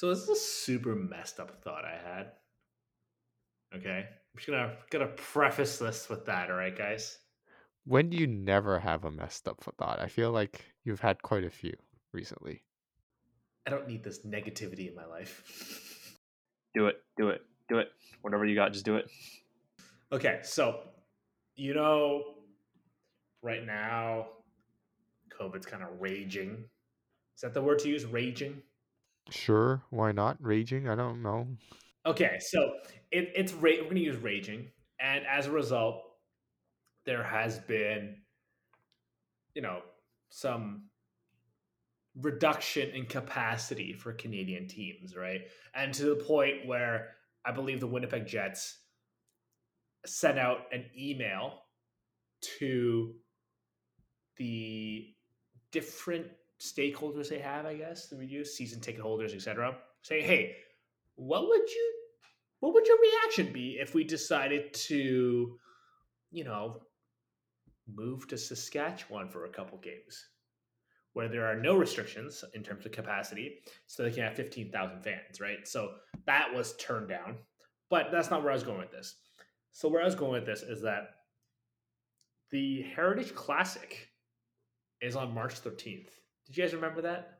So this is a super messed up thought I had. Okay, I'm just gonna gonna preface this with that. All right, guys. When do you never have a messed up thought? I feel like you've had quite a few recently. I don't need this negativity in my life. Do it. Do it. Do it. Whatever you got, just do it. Okay, so you know, right now, COVID's kind of raging. Is that the word to use? Raging. Sure, why not? Raging? I don't know. Okay, so it, it's ra- we're going to use raging, and as a result, there has been, you know, some reduction in capacity for Canadian teams, right? And to the point where I believe the Winnipeg Jets sent out an email to the different stakeholders they have, I guess, the use season ticket holders, etc. Say, hey, what would you what would your reaction be if we decided to, you know, move to Saskatchewan for a couple games? Where there are no restrictions in terms of capacity, so they can have 15,000 fans, right? So that was turned down. But that's not where I was going with this. So where I was going with this is that the Heritage Classic is on March 13th. Did you guys remember that?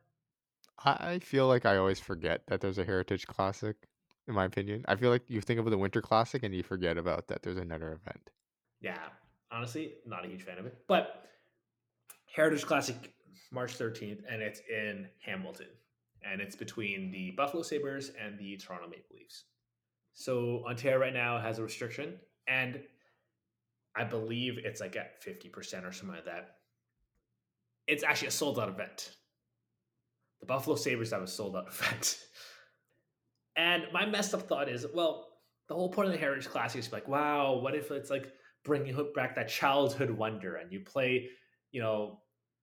I I feel like I always forget that there's a Heritage Classic, in my opinion. I feel like you think of the Winter Classic and you forget about that there's another event. Yeah, honestly, not a huge fan of it. But Heritage Classic, March 13th, and it's in Hamilton. And it's between the Buffalo Sabres and the Toronto Maple Leafs. So Ontario right now has a restriction, and I believe it's like at 50% or something like that. It's actually a sold out event. The Buffalo Sabres have a sold out event. And my messed up thought is, well, the whole point of the Heritage Classic is like, wow, what if it's like bringing back that childhood wonder and you play, you know,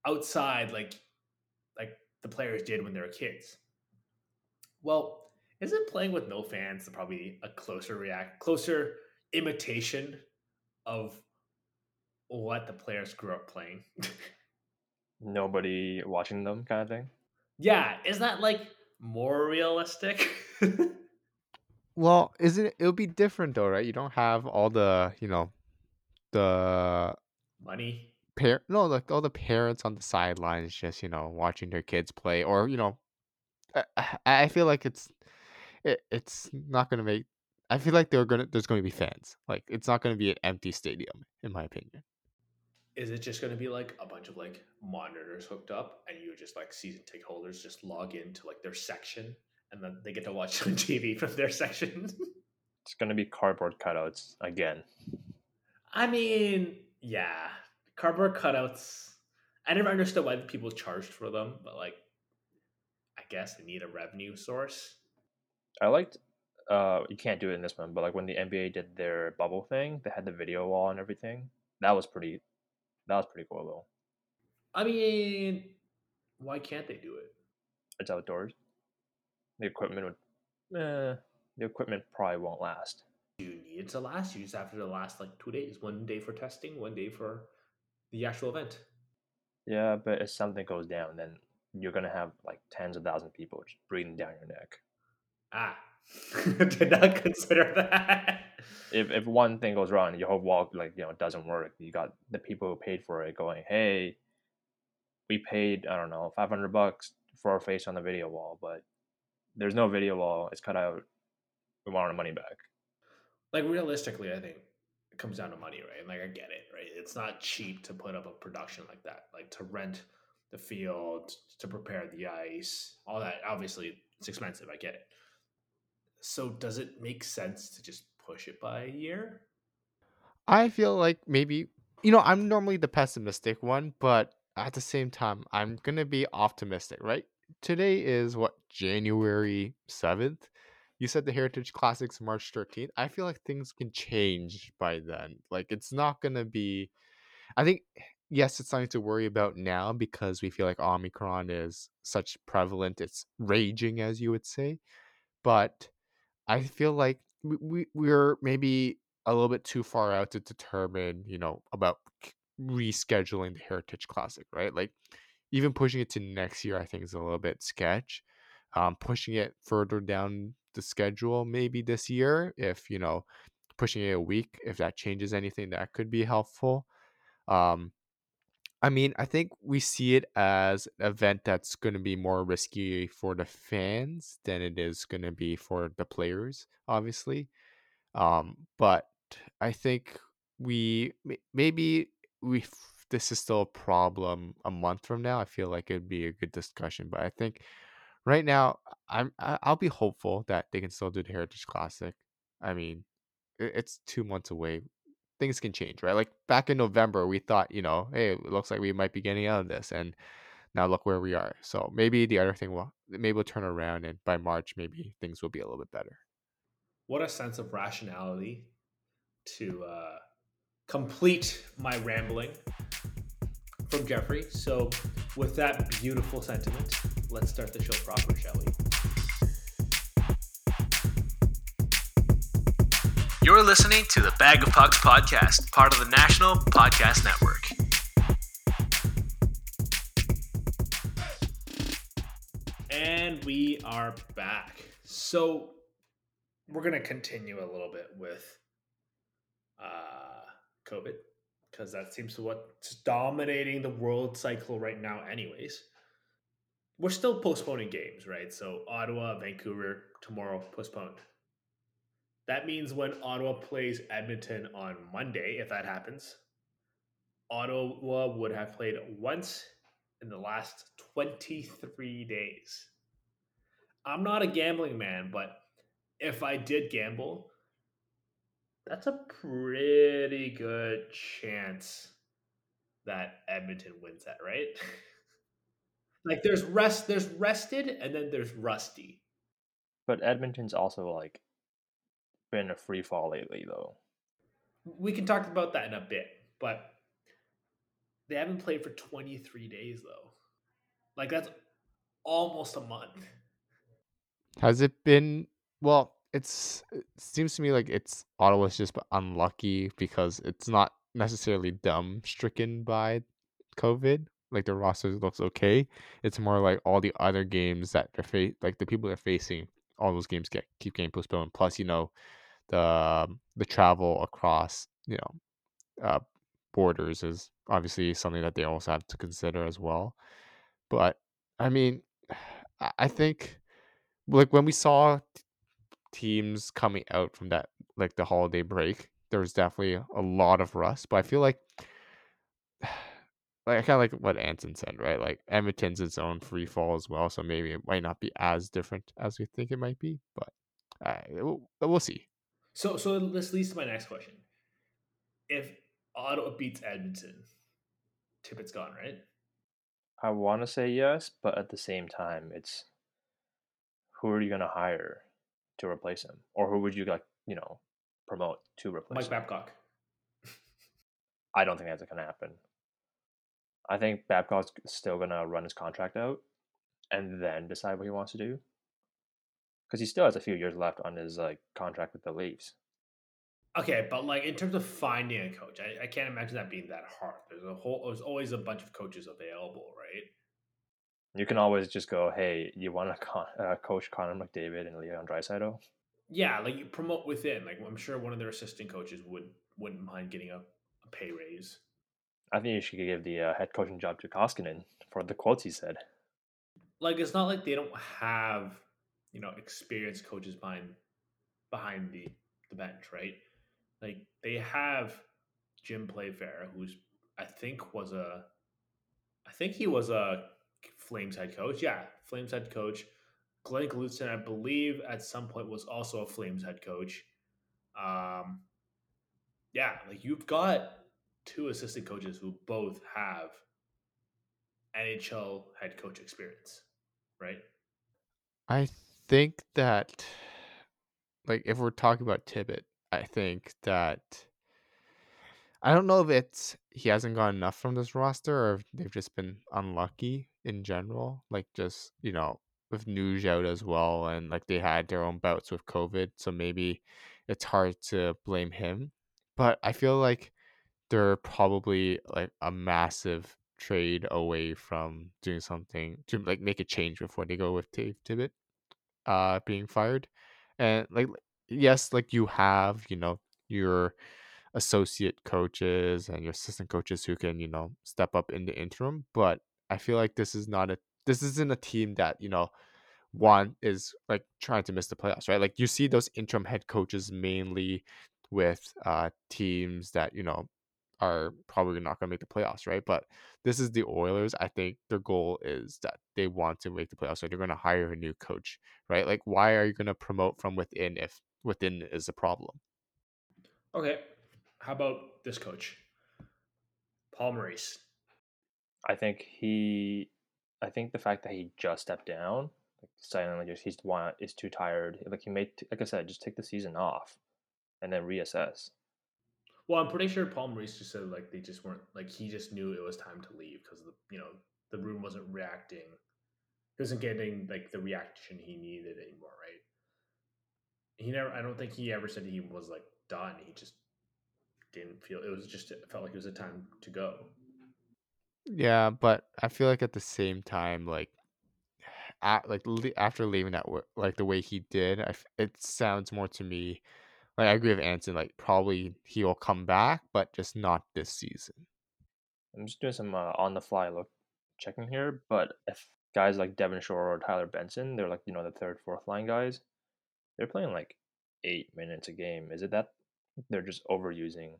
outside like like the players did when they were kids. Well, isn't playing with no fans probably a closer react closer imitation of what the players grew up playing? Nobody watching them, kind of thing. yeah, is that like more realistic? Well, isn't it? It'll be different though, right? You don't have all the, you know, the Money. pair. No, like all the parents on the sidelines, just you know, watching their kids play, or you know, I, I I feel like it's, it, it's not gonna make. I feel like they're gonna. There's going to be fans. Like it's not going to be an empty stadium, in my opinion. Is it just going to be like a bunch of like monitors hooked up and you just like season ticket holders just log into like their section and then they get to watch on TV from their section? It's gonna be cardboard cutouts again. I mean, yeah, cardboard cutouts. I never understood why people charged for them, but like, I guess they need a revenue source. I liked. Uh, you can't do it in this one, but like when the NBA did their bubble thing, they had the video wall and everything. That was pretty. That was pretty cool though. I mean, why can't they do it? It's outdoors. The equipment would. Eh, the equipment probably won't last. You need it to last. You just have to last like two days. One day for testing, one day for the actual event. Yeah, but if something goes down, then you're gonna have like tens of thousands of people just breathing down your neck. Ah, did not consider that. If if one thing goes wrong, your whole wall like you know doesn't work. You got the people who paid for it going, "Hey, we paid I don't know five hundred bucks for our face on the video wall, but there's no video wall. It's cut out. We want our money back." like realistically, I think it comes down to money, right? Like I get it, right? It's not cheap to put up a production like that, like to rent the field, to prepare the ice, all that. Obviously, it's expensive. I get it. So, does it make sense to just push it by a year? I feel like maybe you know I'm normally the pessimistic one, but at the same time I'm gonna be optimistic, right? Today is what January seventh. You said the Heritage Classics March thirteenth. I feel like things can change by then. Like it's not gonna be. I think yes, it's something to worry about now because we feel like Omicron is such prevalent. It's raging, as you would say, but I feel like we, we we're maybe a little bit too far out to determine, you know, about rescheduling the Heritage Classic, right? Like even pushing it to next year, I think is a little bit sketch. um, pushing it further down the schedule maybe this year if you know pushing it a week if that changes anything that could be helpful um i mean i think we see it as an event that's going to be more risky for the fans than it is going to be for the players obviously um but i think we maybe we this is still a problem a month from now i feel like it'd be a good discussion but i think right now i'm i'll be hopeful that they can still do the heritage classic i mean it's two months away. Things can change, right? Like back in November, we thought, you know, hey, it looks like we might be getting out of this, and now look where we are. So maybe the other thing will maybe we'll turn around, and by March, maybe things will be a little bit better. What a sense of rationality to uh, complete my rambling from Jeffrey. So, with that beautiful sentiment, let's start the show proper, shall we? You're listening to the Bag of Pucks podcast, part of the National Podcast Network. And we are back. So we're going to continue a little bit with uh, COVID because that seems to what's dominating the world cycle right now, anyways. We're still postponing games, right? So Ottawa, Vancouver, tomorrow postponed. That means when Ottawa plays Edmonton on Monday, if that happens, Ottawa would have played once in the last 23 days. I'm not a gambling man, but if I did gamble, that's a pretty good chance that Edmonton wins that, right? like there's rest there's rested and then there's rusty. But Edmonton's also like been a free fall lately, though. We can talk about that in a bit, but they haven't played for 23 days, though. Like, that's almost a month. Has it been? Well, it's it seems to me like it's Ottawa's just unlucky because it's not necessarily dumb stricken by COVID. Like the roster looks okay. It's more like all the other games that they're fa- like the people they're facing. All those games get keep getting postponed. Plus, you know, the um, the travel across you know uh, borders is obviously something that they also have to consider as well. But I mean, I think like when we saw teams coming out from that like the holiday break, there was definitely a lot of rust. But I feel like like I kind of like what Anson said, right? Like Edmonton's its own free fall as well, so maybe it might not be as different as we think it might be, but uh, we'll, we'll see. So so this leads to my next question. If Ottawa beats Edmonton, Tippett's gone, right? I want to say yes, but at the same time, it's who are you going to hire to replace him, or who would you like, you know, promote to replace Mike him? Babcock. I don't think that's going to happen. I think Babcock's still going to run his contract out and then decide what he wants to do because he still has a few years left on his like contract with the Leafs. Okay, but like in terms of finding a coach, I, I can't imagine that being that hard. There's a whole, there's always a bunch of coaches available, right? You can always just go, hey, you want to con- uh, coach Connor McDavid and Leon Draisaitl? Yeah, like you promote within. Like I'm sure one of their assistant coaches would wouldn't mind getting a, a pay raise. I think you should give the uh, head coaching job to Koskinen for the quotes he said. Like it's not like they don't have you know experienced coaches behind behind the the bench, right? Like they have Jim Playfair, who's I think was a I think he was a Flames head coach. Yeah, Flames head coach. Glenn Gulutzan, I believe, at some point was also a Flames head coach. Um, yeah, like you've got two assistant coaches who both have NHL head coach experience, right? I think that, like, if we're talking about Tippett, I think that I don't know if it's he hasn't got enough from this roster or if they've just been unlucky in general. Like, just you know, with Nuge out as well, and like they had their own bouts with COVID, so maybe it's hard to blame him. But I feel like they're probably like a massive trade away from doing something to like make a change before they go with Dave Tippett. Uh being fired. And like yes, like you have, you know, your associate coaches and your assistant coaches who can, you know, step up in the interim, but I feel like this is not a this isn't a team that, you know, one is like trying to miss the playoffs, right? Like you see those interim head coaches mainly with uh teams that, you know, are probably not going to make the playoffs, right? But this is the Oilers. I think their goal is that they want to make the playoffs, so they're going to hire a new coach, right? Like, why are you going to promote from within if within is a problem? Okay, how about this coach, Paul Maurice? I think he, I think the fact that he just stepped down, like silently, just he's one is too tired. Like he made, like I said, just take the season off, and then reassess. Well, I'm pretty sure Paul Maurice just said like they just weren't like he just knew it was time to leave because the you know the room wasn't reacting, he wasn't getting like the reaction he needed anymore, right? He never. I don't think he ever said he was like done. He just didn't feel it was just it felt like it was a time to go. Yeah, but I feel like at the same time, like, at, like after leaving that like the way he did, I it sounds more to me like I agree with Anson. Like probably he will come back, but just not this season. I'm just doing some uh, on the fly look checking here, but if guys like Devin Shore or Tyler Benson, they're like you know the third, fourth line guys, they're playing like eight minutes a game. Is it that they're just overusing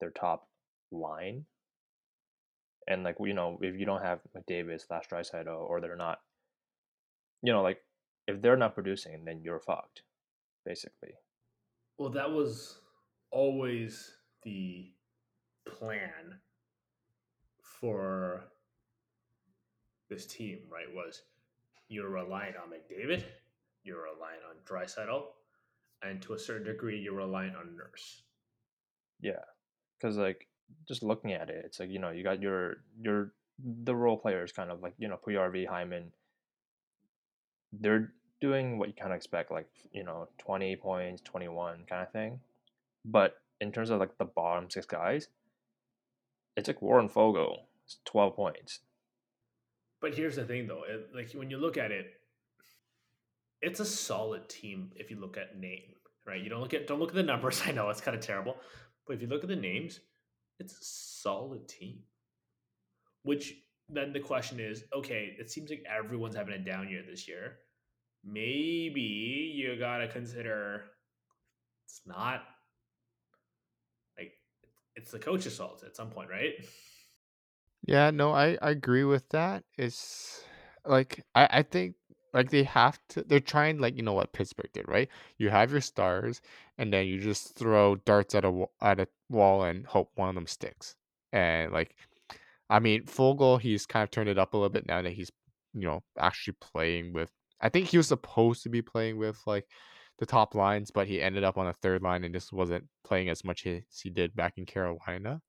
their top line? And like you know, if you don't have McDavid slash Draisaitl, or they're not, you know, like if they're not producing, then you're fucked, basically. Well, that was always the plan for this team, right? Was you're relying on McDavid, you're relying on Draisaitl, and to a certain degree, you're relying on Nurse. Yeah, because like just looking at it, it's like you know you got your your the role players kind of like you know Puyarvi, Hyman. They're doing what you kind of expect, like you know twenty points, twenty one kind of thing. But in terms of like the bottom six guys, it's like Warren Foegele twelve points. But here's the thing, though, it, like when you look at it, it's a solid team if you look at name, right? You don't look at don't look at the numbers. I know it's kind of terrible, but if you look at the names, it's a solid team. Which then the question is, okay, it seems like everyone's having a down year this year. Maybe you gotta consider it's not like it's the coach's fault at some point, right? Yeah, no, I, I agree with that. It's like I, I think like they have to they're trying like you know what Pittsburgh did, right? You have your stars and then you just throw darts at a at a wall and hope one of them sticks. And like I mean, Foegele, he's kind of turned it up a little bit now that he's you know actually playing with I think he was supposed to be playing with like the top lines, but he ended up on the third line and just wasn't playing as much as he did back in Carolina.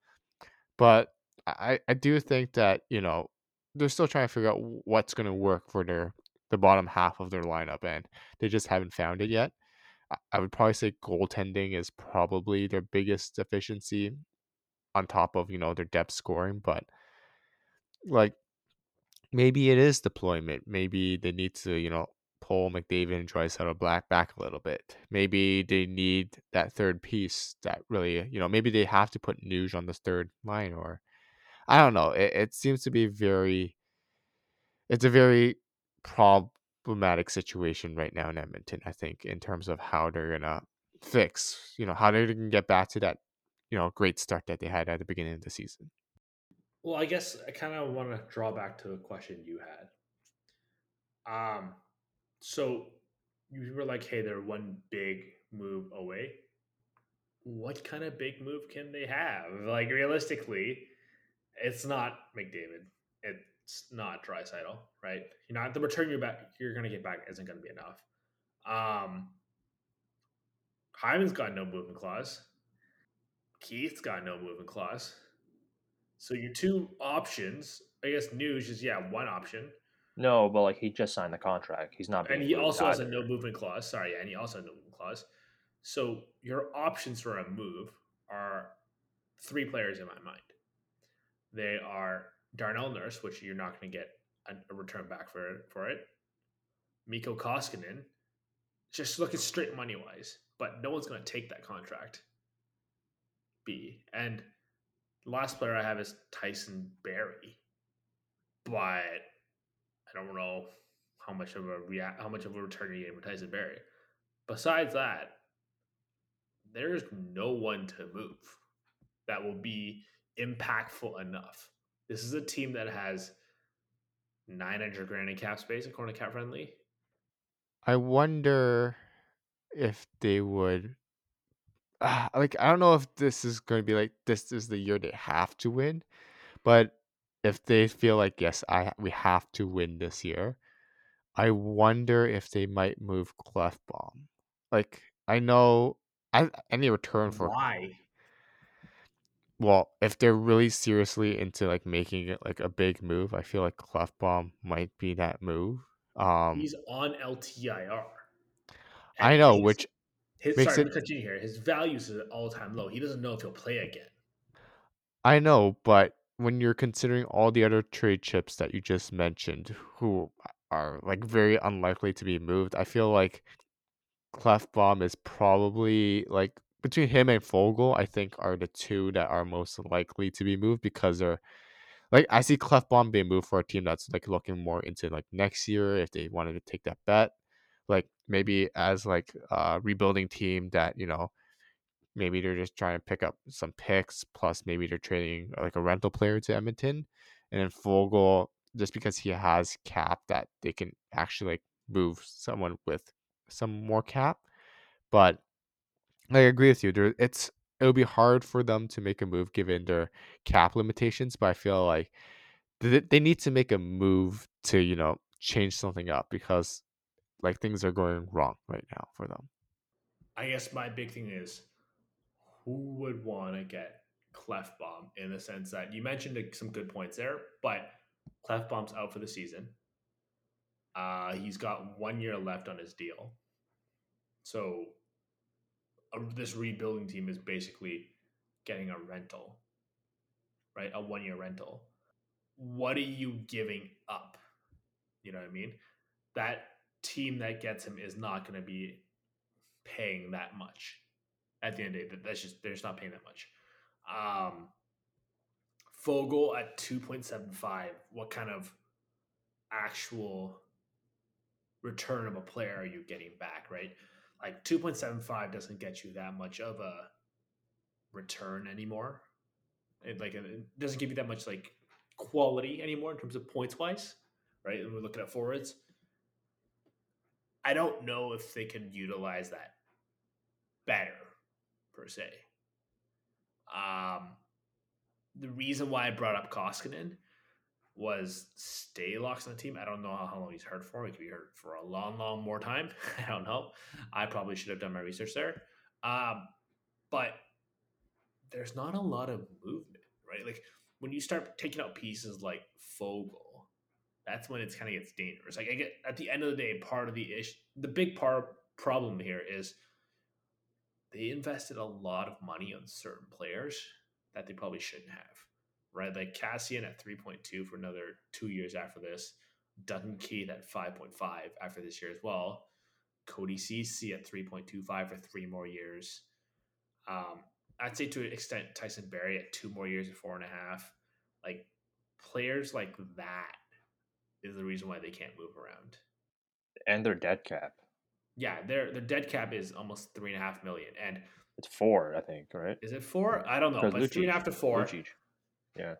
But I, I do think that, you know, they're still trying to figure out what's going to work for their the bottom half of their lineup and they just haven't found it yet. I, would probably say goaltending is probably their biggest deficiency on top of, you know, their depth scoring, but like maybe it is deployment. Maybe they need to, you know, pull McDavid and Draisaitl Black back a little bit. Maybe they need that third piece that really, you know, maybe they have to put Nuge on this third line or I don't know. It, it seems to be very it's a very problematic situation right now in Edmonton, I think, in terms of how they're gonna fix, you know, how they're gonna get back to that, you know, great start that they had at the beginning of the season. Well, I guess I kind of want to draw back to a question you had. Um, so you were like, "Hey, they're one big move away." What kind of big move can they have? Like realistically, it's not McDavid. It's not Draisaitl, right? You know, the return you're back you're gonna get back isn't gonna be enough. Um, Hyman's got no movement clause. Keith's got no movement clause. So your two options, I guess, Nuge is yeah one option, No, but like he just signed the contract. He's not. and he also has a no movement clause. Sorry, and he also has a no movement clause. So your options for a move are three players in my mind. They are Darnell Nurse, which you're not going to get a, a return back for for it. Mikko Koskinen, just looking straight money wise, but no one's going to take that contract. B and last player I have is Tyson Barrie, but I don't know how much of a how much of a return you get for Tyson Barrie. Besides that, there's no one to move that will be impactful enough. This is a team that has 900 grand in cap space according to Cap Friendly. I wonder if they would. Uh, like, I don't know if this is going to be like this is the year they have to win, but if they feel like yes, I we have to win this year, I wonder if they might move Klefbom. Like, I know I any return for Why? well, if they're really seriously into like making it like a big move, I feel like Klefbom might be that move. Um, He's on LTIR. I know, which his makes sorry, it- here. His values is at all time low. He doesn't know if he'll play again. I know, but when you're considering all the other trade chips that you just mentioned, who are like very unlikely to be moved, I feel like Klefbom is probably like between him and Foegele, I think are the two that are most likely to be moved because they're like I see Klefbom being moved for a team that's like looking more into like next year if they wanted to take that bet. Like maybe as like a rebuilding team that, you know, maybe they're just trying to pick up some picks, plus maybe they're trading uh, like a rental player to Edmonton. And then Foegele, just because he has cap that they can actually like move someone with some more cap. But I agree with you. There it's it'll be hard for them to make a move given their cap limitations, but I feel like they need to make a move to, you know, change something up because like things are going wrong right now for them. I guess my big thing is who would want to get Klefbom in the sense that you mentioned some good points there, but Klefbom's out for the season. Uh, he's got one year left on his deal. So uh, this rebuilding team is basically getting a rental, right? A one year rental. What are you giving up? You know what I mean? That team that gets him is not going to be paying that much at the end of the day. That's just they're just not paying that much. Um, Foegele at two point seven five. What kind of actual return of a player are you getting back? Right, like two point seven five doesn't get you that much of a return anymore. It like it doesn't give you that much like quality anymore in terms of points wise. Right, and we're looking at forwards. I don't know if they can utilize that better per se. Um, the reason why I brought up Koskinen was stay Staylock's on the team. I don't know how, how long he's hurt for. He could be hurt for a long, long more time. I don't know. I probably should have done my research there. Um, but there's not a lot of movement, right? Like when you start taking out pieces like Foegele, that's when it's kind of gets dangerous. Like I get at the end of the day, part of the issue, the big part problem here is they invested a lot of money on certain players that they probably shouldn't have. Right, like Kassian at three point two for another two years after this. Duncan Keith at five point five after this year as well. Cody Ceci at three point two five for three more years. Um, I'd say to an extent Tyson Barrie at two more years and four and a half. Like players like that is the reason why they can't move around. and their dead cap. Yeah, their their dead cap is almost three and a half million. And It's four, I think, right? is it four? I don't know, but three and a half to four. Lucic. Yeah.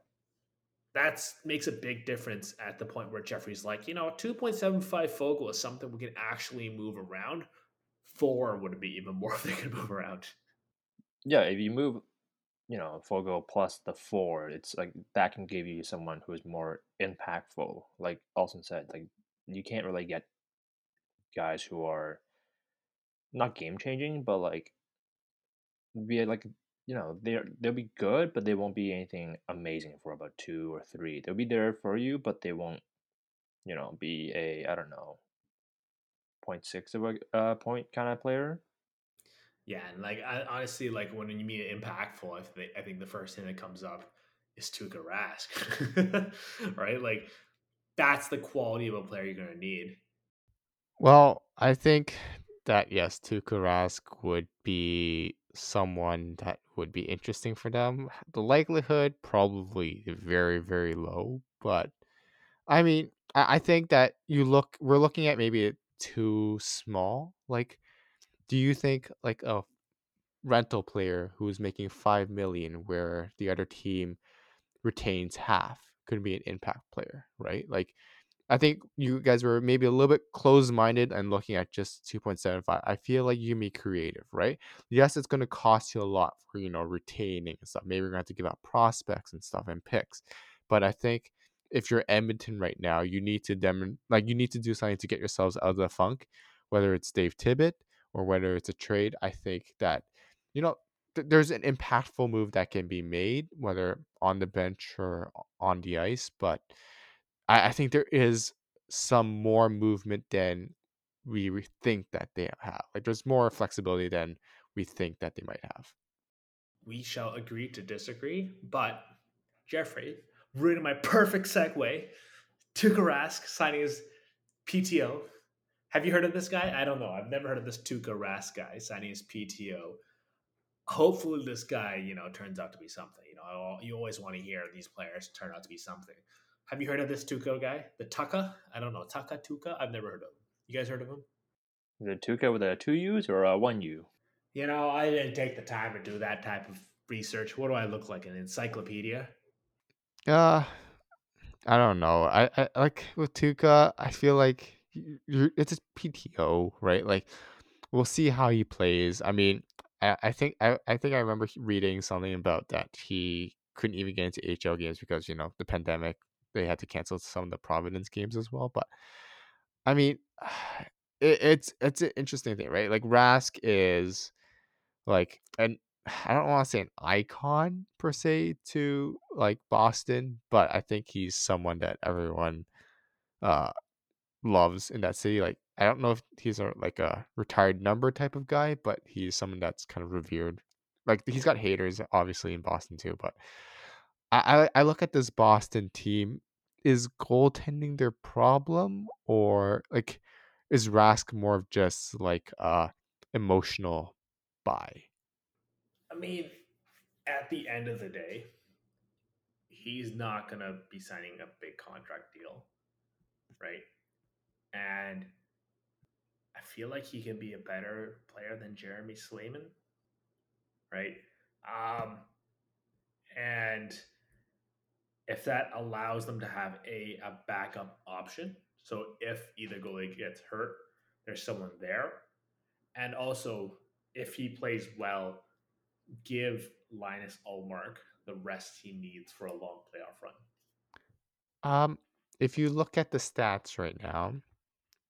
That's makes a big difference at the point where Jeffrey's like, you know, two point seven five Foegele is something we can actually move around. Four would be even more if they could move around. Yeah, if you move, you know, Foegele plus the four, it's like that can give you someone who is more impactful. Like Olsen said, like you can't really get guys who are not game changing, but like be like you know they're they'll be good, but they won't be anything amazing for about two or three. They'll be there for you, but they won't, you know, be a I don't know, six of a uh, point kind of player. Yeah, and like I, honestly, like when you mean impactful, I think I think the first thing that comes up is Tuukka Rask, right? Like that's the quality of a player you're going to need. Well, I think that yes, Tuukka Rask would be someone that would be interesting for them. The likelihood probably very very low, but I mean, I, I think that you look we're looking at maybe too small. Like, do you think like a rental player who's making five million where the other team retains half could be an impact player, right? Like I think you guys were maybe a little bit closed minded and looking at just 2.75. I feel like you can be creative, right? Yes, it's going to cost you a lot for, you know, retaining and stuff. Maybe we're going to have to give out prospects and stuff and picks. But I think if you're Edmonton right now, you need to dem- like you need to do something to get yourselves out of the funk, whether it's Dave Tippett or whether it's a trade. I think that, you know, th- there's an impactful move that can be made, whether on the bench or on the ice. But I, I think there is some more movement than we think that they have. Like there's more flexibility than we think that they might have. We shall agree to disagree, but Jeffrey, ruining my perfect segue. Rask signing his PTO. Have you heard of this guy? I don't know. I've never heard of this Tuukka Rask guy signing his PTO. Hopefully, this guy, you know, turns out to be something. You know, you always want to hear these players turn out to be something. Have you heard of this Tuco guy? The Tucka? I don't know. Tucka, Tuka? I've never heard of him. You guys heard of him? The it Tuca with a two U's or a one U? You know, I didn't take the time to do that type of research. What do I look like? An encyclopedia? Uh, I don't know. I, I like with Tuca. I feel like you're, it's a PTO, right? Like we'll see how he plays. I mean, I, I think I, I think I remember reading something about that he couldn't even get into HL games because you know the pandemic they had to cancel some of the Providence games as well. But I mean, it, it's it's an interesting thing, right? Like Rask is like an I don't want to say an icon per se to like Boston, but I think he's someone that everyone uh loves in that city. Like I don't know if he's a like a retired number type of guy, but he's someone that's kind of revered. Like he's got haters obviously in Boston too, but I, I look at this Boston team. Is goaltending their problem, or like is Rask more of just like a emotional buy? I mean, at the end of the day, he's not gonna be signing a big contract deal, right? And I feel like he can be a better player than Jeremy Swayman, right? Um, and if that allows them to have a, a backup option. So if either goalie gets hurt, there's someone there. And also, if he plays well, give Linus Ullmark the rest he needs for a long playoff run. Um, if you look at the stats right now,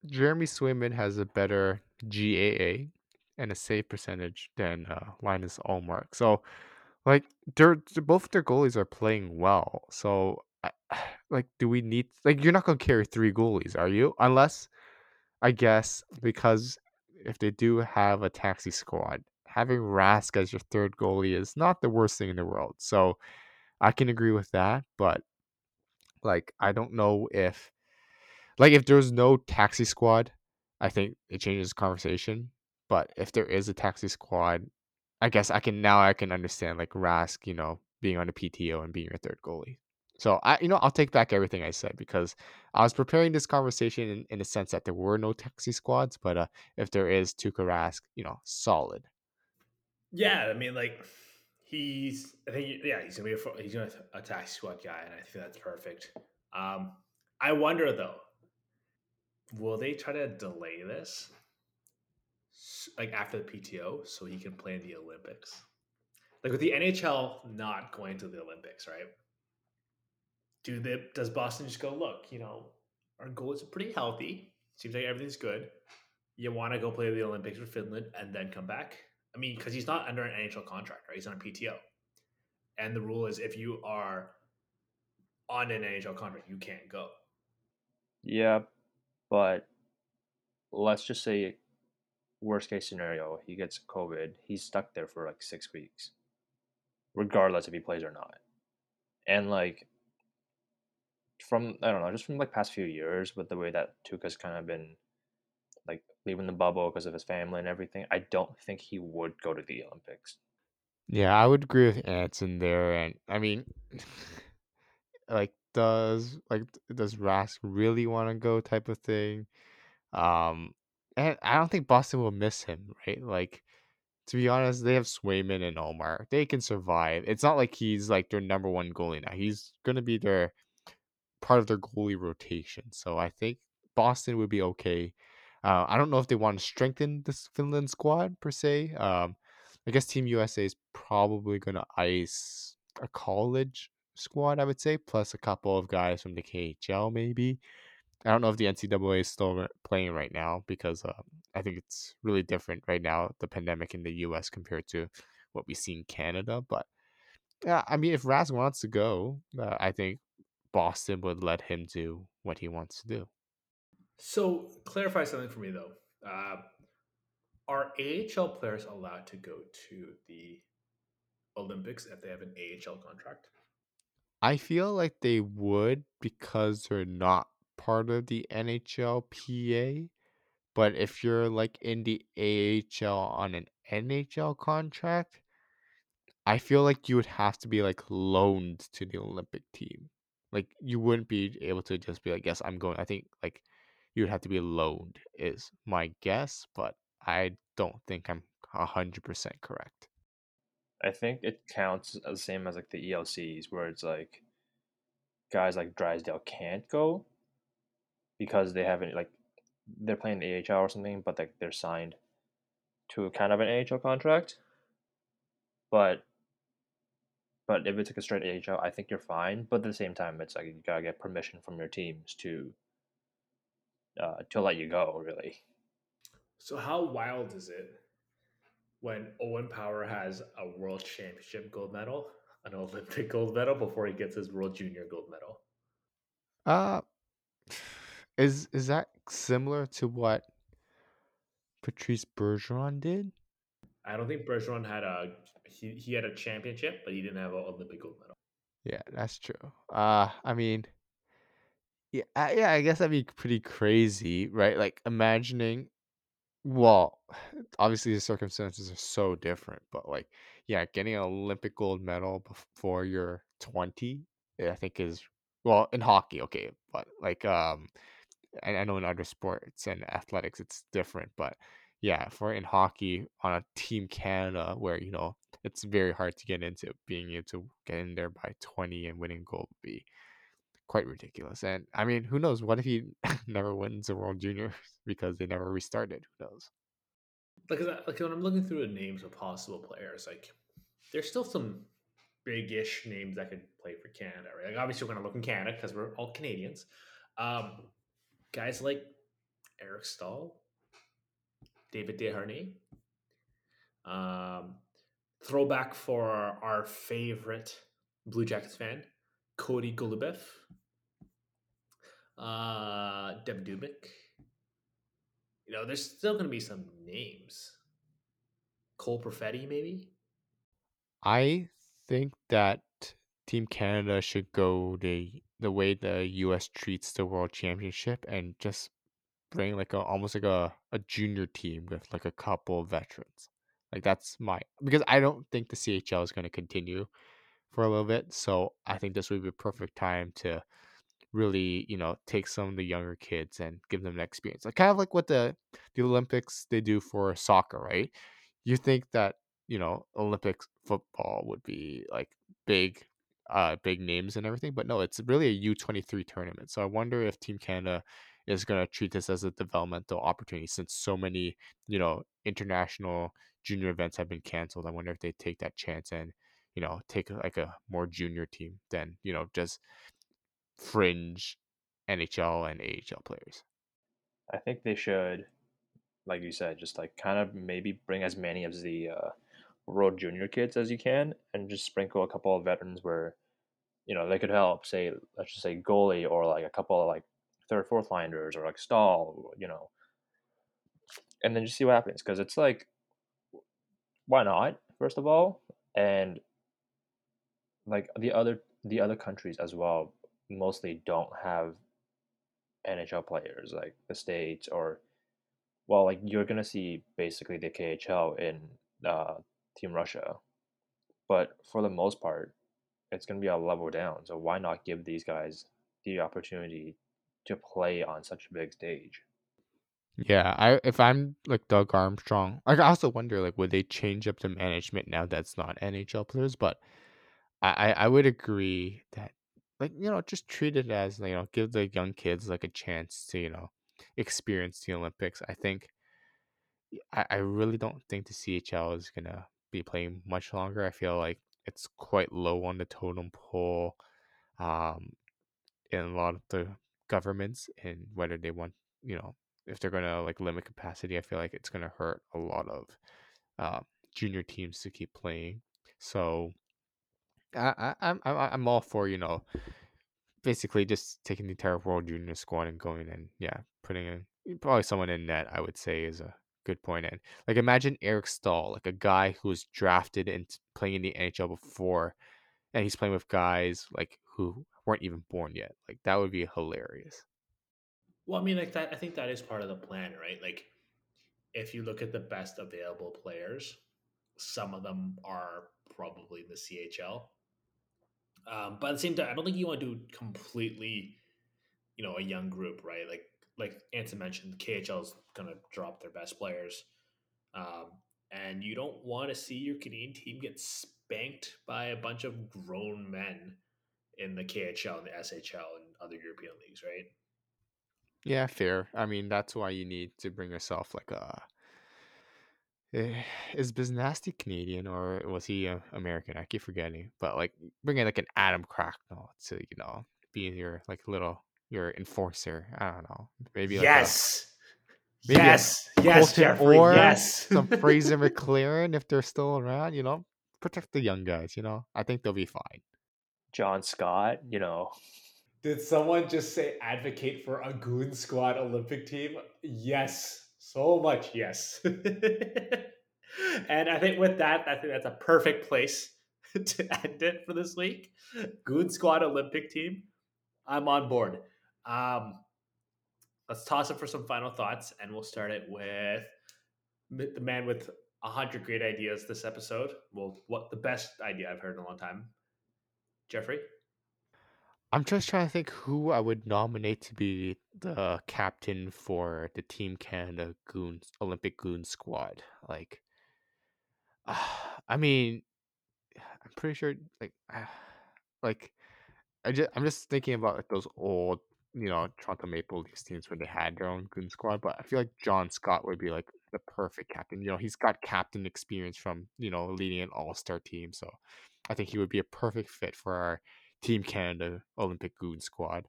Jeremy Swayman has a better GAA and a save percentage than uh, Linus Ullmark. So like they're, they're both their goalies are playing well. So like do we need like you're not going to carry three goalies, are you? Unless I guess because if they do have a taxi squad, having Rask as your third goalie is not the worst thing in the world. So I can agree with that, but like I don't know if like if there's no taxi squad, I think it changes the conversation. But if there is a taxi squad, I guess I can now I can understand like Rask, you know, being on a PTO and being your third goalie. So I, you know, I'll take back everything I said because I was preparing this conversation in, in a sense that there were no taxi squads, but uh, if there is Tuukka Rask, you know, solid. Yeah, I mean, like he's, I think, yeah, he's gonna be a, he's gonna a taxi squad guy, and I think that's perfect. Um, I wonder though, will they try to delay this like after the PTO so he can play in the Olympics. Like with the NHL not going to the Olympics, right? Do the does Boston just go, look, you know, our goals are pretty healthy. Seems like everything's good. You want to go play the Olympics for Finland and then come back? I mean, because he's not under an NHL contract, right? He's on a PTO. And the rule is if you are on an NHL contract, you can't go. Yeah, but let's just say worst case scenario, he gets COVID, he's stuck there for like six weeks, regardless if he plays or not. And like from I don't know, just from like past few years with the way that Tuukka's kind of been like leaving the bubble because of his family and everything, I don't think he would go to the Olympics. Yeah, I would agree with Anson there, and I mean, like, does like does Rask really want to go type of thing? Um, and I don't think Boston will miss him, right? Like, to be honest, they have Swayman and Omar. They can survive. It's not like he's like their number one goalie now. He's gonna be their part of their goalie rotation. So I think Boston would be okay. Uh, I don't know if they want to strengthen this Finland squad per se. Um, I guess Team USA is probably gonna ice a college squad, I would say, plus a couple of guys from the KHL, maybe. I don't know if the NCAA is still playing right now because uh, I think it's really different right now, the pandemic in the US compared to what we see in Canada. But yeah, I mean, if Rask wants to go, uh, I think Boston would let him do what he wants to do. So clarify something for me though. Uh, are AHL players allowed to go to the Olympics if they have an AHL contract? I feel like they would because they're not part of the NHLPA. But if you're like in the AHL on an NHL contract, I feel like you would have to be like loaned to the Olympic team. Like you wouldn't be able to just be like, yes, I'm going. I think like you would have to be loaned is my guess, but I don't think I'm hundred percent correct. I think it counts the same as like the ELCs, where it's like guys like Drysdale can't go because they haven't like they're playing the AHL or something, but like they're signed to kind of an AHL contract. But but if it's like a straight AHL, I think you're fine. But at the same time, it's like you gotta get permission from your teams to uh, to let you go. Really. So how wild is it when Owen Power has a World Championship gold medal, an Olympic gold medal before he gets his World Junior gold medal? Uh is is that similar to what Patrice Bergeron did? I don't think Bergeron had a he, he had a championship, but he didn't have an Olympic gold medal. Yeah, that's true. Uh I mean yeah, uh, yeah, I guess that'd be pretty crazy, right? Like imagining well, obviously the circumstances are so different, but like yeah, getting an Olympic gold medal before you're 20, I think is well, in hockey, okay, but like um I, I know in other sports and athletics it's different, but yeah, for in hockey on a team Canada where you know it's very hard to get into, being able to get in there by 20 and winning gold would be quite ridiculous. And I mean, who knows? What if he never wins a World Junior because they never restarted? Who knows? Like, like when I'm looking through the names of possible players, like there's still some big-ish names that could play for Canada, right? Like obviously we're gonna look in Canada because we're all Canadians. Um, guys like Eric Staal, David Desharnais. Um, throwback for our favorite Blue Jackets fan, Cody Goloubef. Uh, Deb Dubik. You know, there's still going to be some names. Cole Perfetti, maybe? I think that Team Canada should go the the way the US treats the World Championship and just bring like a almost like a, a junior team with like a couple of veterans. Like that's my because I don't think the CHL is going to continue for a little bit. So I think this would be a perfect time to really, you know, take some of the younger kids and give them an experience. Like kind of like what the the Olympics they do for soccer, right? You think that, you know, Olympics football would be like big uh big names and everything, but no, it's really a U23 tournament. So I wonder if Team Canada is going to treat this as a developmental opportunity since so many, you know, international junior events have been canceled. I wonder if they take that chance and, you know, take like a more junior team than, you know, just fringe NHL and AHL players. I think they should, like you said, just like kind of maybe bring as many of the uh, World Junior kids as you can, and just sprinkle a couple of veterans where, you know, they could help. Say, let's just say goalie or like a couple of like third, fourth liners or like Staal, you know, and then just see what happens because it's like, why not? First of all, and like the other the other countries as well mostly don't have NHL players like the states or well, like you're gonna see basically the KHL in uh, Team Russia, but for the most part, it's gonna be a level down. So why not give these guys the opportunity to play on such a big stage? Yeah, I if I'm like Doug Armstrong, I also wonder like would they change up the management now that's not NHL players, but I, I would agree that like you know just treat it as you know give the young kids like a chance to you know experience the Olympics. I think I, I really don't think the CHL is gonna be playing much longer. I feel like it's quite low on the totem pole um in a lot of the governments and whether they want you know if they're gonna like limit capacity, I feel like it's gonna hurt a lot of uh, junior teams to keep playing. So I, I I'm I'm all for you know basically just taking the entire world junior squad and going and yeah putting in probably someone in net. I would say is a good point. And like imagine Eric Staal, like a guy who was drafted and playing in the NHL before, and he's playing with guys like who weren't even born yet. Like that would be hilarious. Well, I mean, like that. I think that is part of the plan, right? Like, if you look at the best available players, some of them are probably in the CHL. Um, but at the same time, I don't think you want to do completely, you know, a young group, right? Like, like Anson mentioned, KHL is going to drop their best players, um, and you don't want to see your Canadian team get spanked by a bunch of grown men in the KHL and the SHL and other European leagues, right? Yeah, fair. I mean, that's why you need to bring yourself like a. Eh, is Biznasty Canadian or was he uh, American? I keep forgetting. But like bringing like an Adam Cracknell to you know be your like little your enforcer. I don't know. Maybe like yes. maybe a yes. Yes, Colton Jeffrey. Orr, yes. some Fraser McLaren if they're still around. You know, protect the young guys. You know, I think they'll be fine. John Scott, you know, Did someone just say advocate for a goon squad Olympic team? Yes, so much yes. and I think with that, I think that's a perfect place to end it for this week. Good squad Olympic team. I'm on board. Um, let's toss it for some final thoughts, and we'll start it with the man with a hundred great ideas this episode. Well, what the best idea I've heard in a long time, Jeffrey. I'm just trying to think who I would nominate to be the captain for the Team Canada Goons Olympic Goon Squad. Like, I mean, I'm pretty sure like, uh, like I just I'm just thinking about like those old you know Toronto Maple Leafs teams when they had their own Goon Squad, but I feel like John Scott would be like the perfect captain. You know, he's got captain experience from you know leading an All Star team, so I think he would be a perfect fit for our Team Canada Olympic Goon Squad.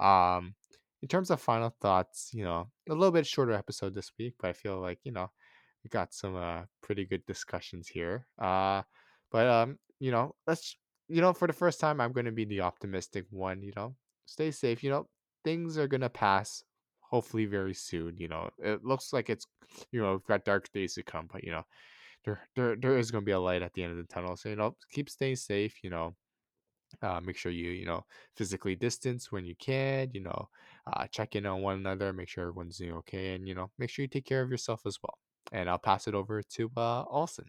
Um, in terms of final thoughts, you know, a little bit shorter episode this week, but I feel like you know we got some uh, pretty good discussions here. Uh, but um, you know, let's you know for the first time, I'm going to be the optimistic one. You know, stay safe. You know, things are gonna pass. Hopefully, very soon. You know, it looks like it's you know we've got dark days to come, but you know, there there there is gonna be a light at the end of the tunnel. So you know, keep staying safe. You know, uh, make sure you you know physically distance when you can. You know, uh, check in on one another. Make sure everyone's doing okay, and you know, make sure you take care of yourself as well. And I'll pass it over to uh, Olson.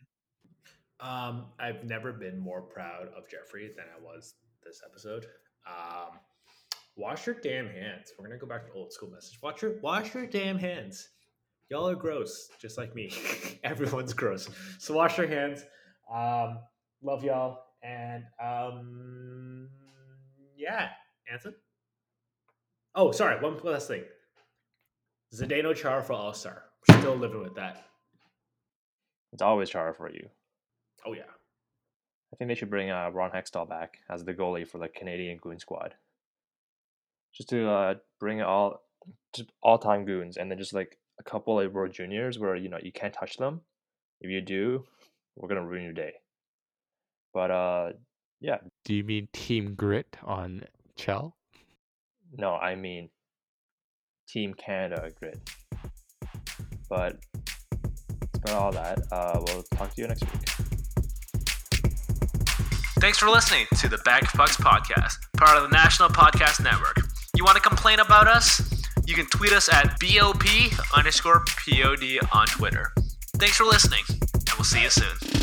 Um, I've never been more proud of Jeffrey than I was this episode. Um, wash your damn hands. We're gonna go back to old school message. Wash your wash your damn hands. Y'all are gross, just like me. Everyone's gross. So wash your hands. Um, love y'all, and um, yeah, Anson. Oh, sorry. One last thing. Zdeno Chara for All Star. Still living with that. it's always Chara for you. Oh yeah. I think they should bring uh, Ron Hextall back as the goalie for the Canadian Goon Squad, just to uh, bring all all time goons, and then just like a couple of World Juniors where you know you can't touch them. If you do, we're gonna ruin your day. But uh, yeah, Do you mean Team Grit on Chell? no, I mean Team Canada Grit. But it's about all that. Uh, we'll talk to you next week. Thanks for listening to the Bag of Pucks podcast, part of the National Podcast Network. You want to complain about us? You can tweet us at BOP underscore POD on Twitter. Thanks for listening, and we'll see you soon.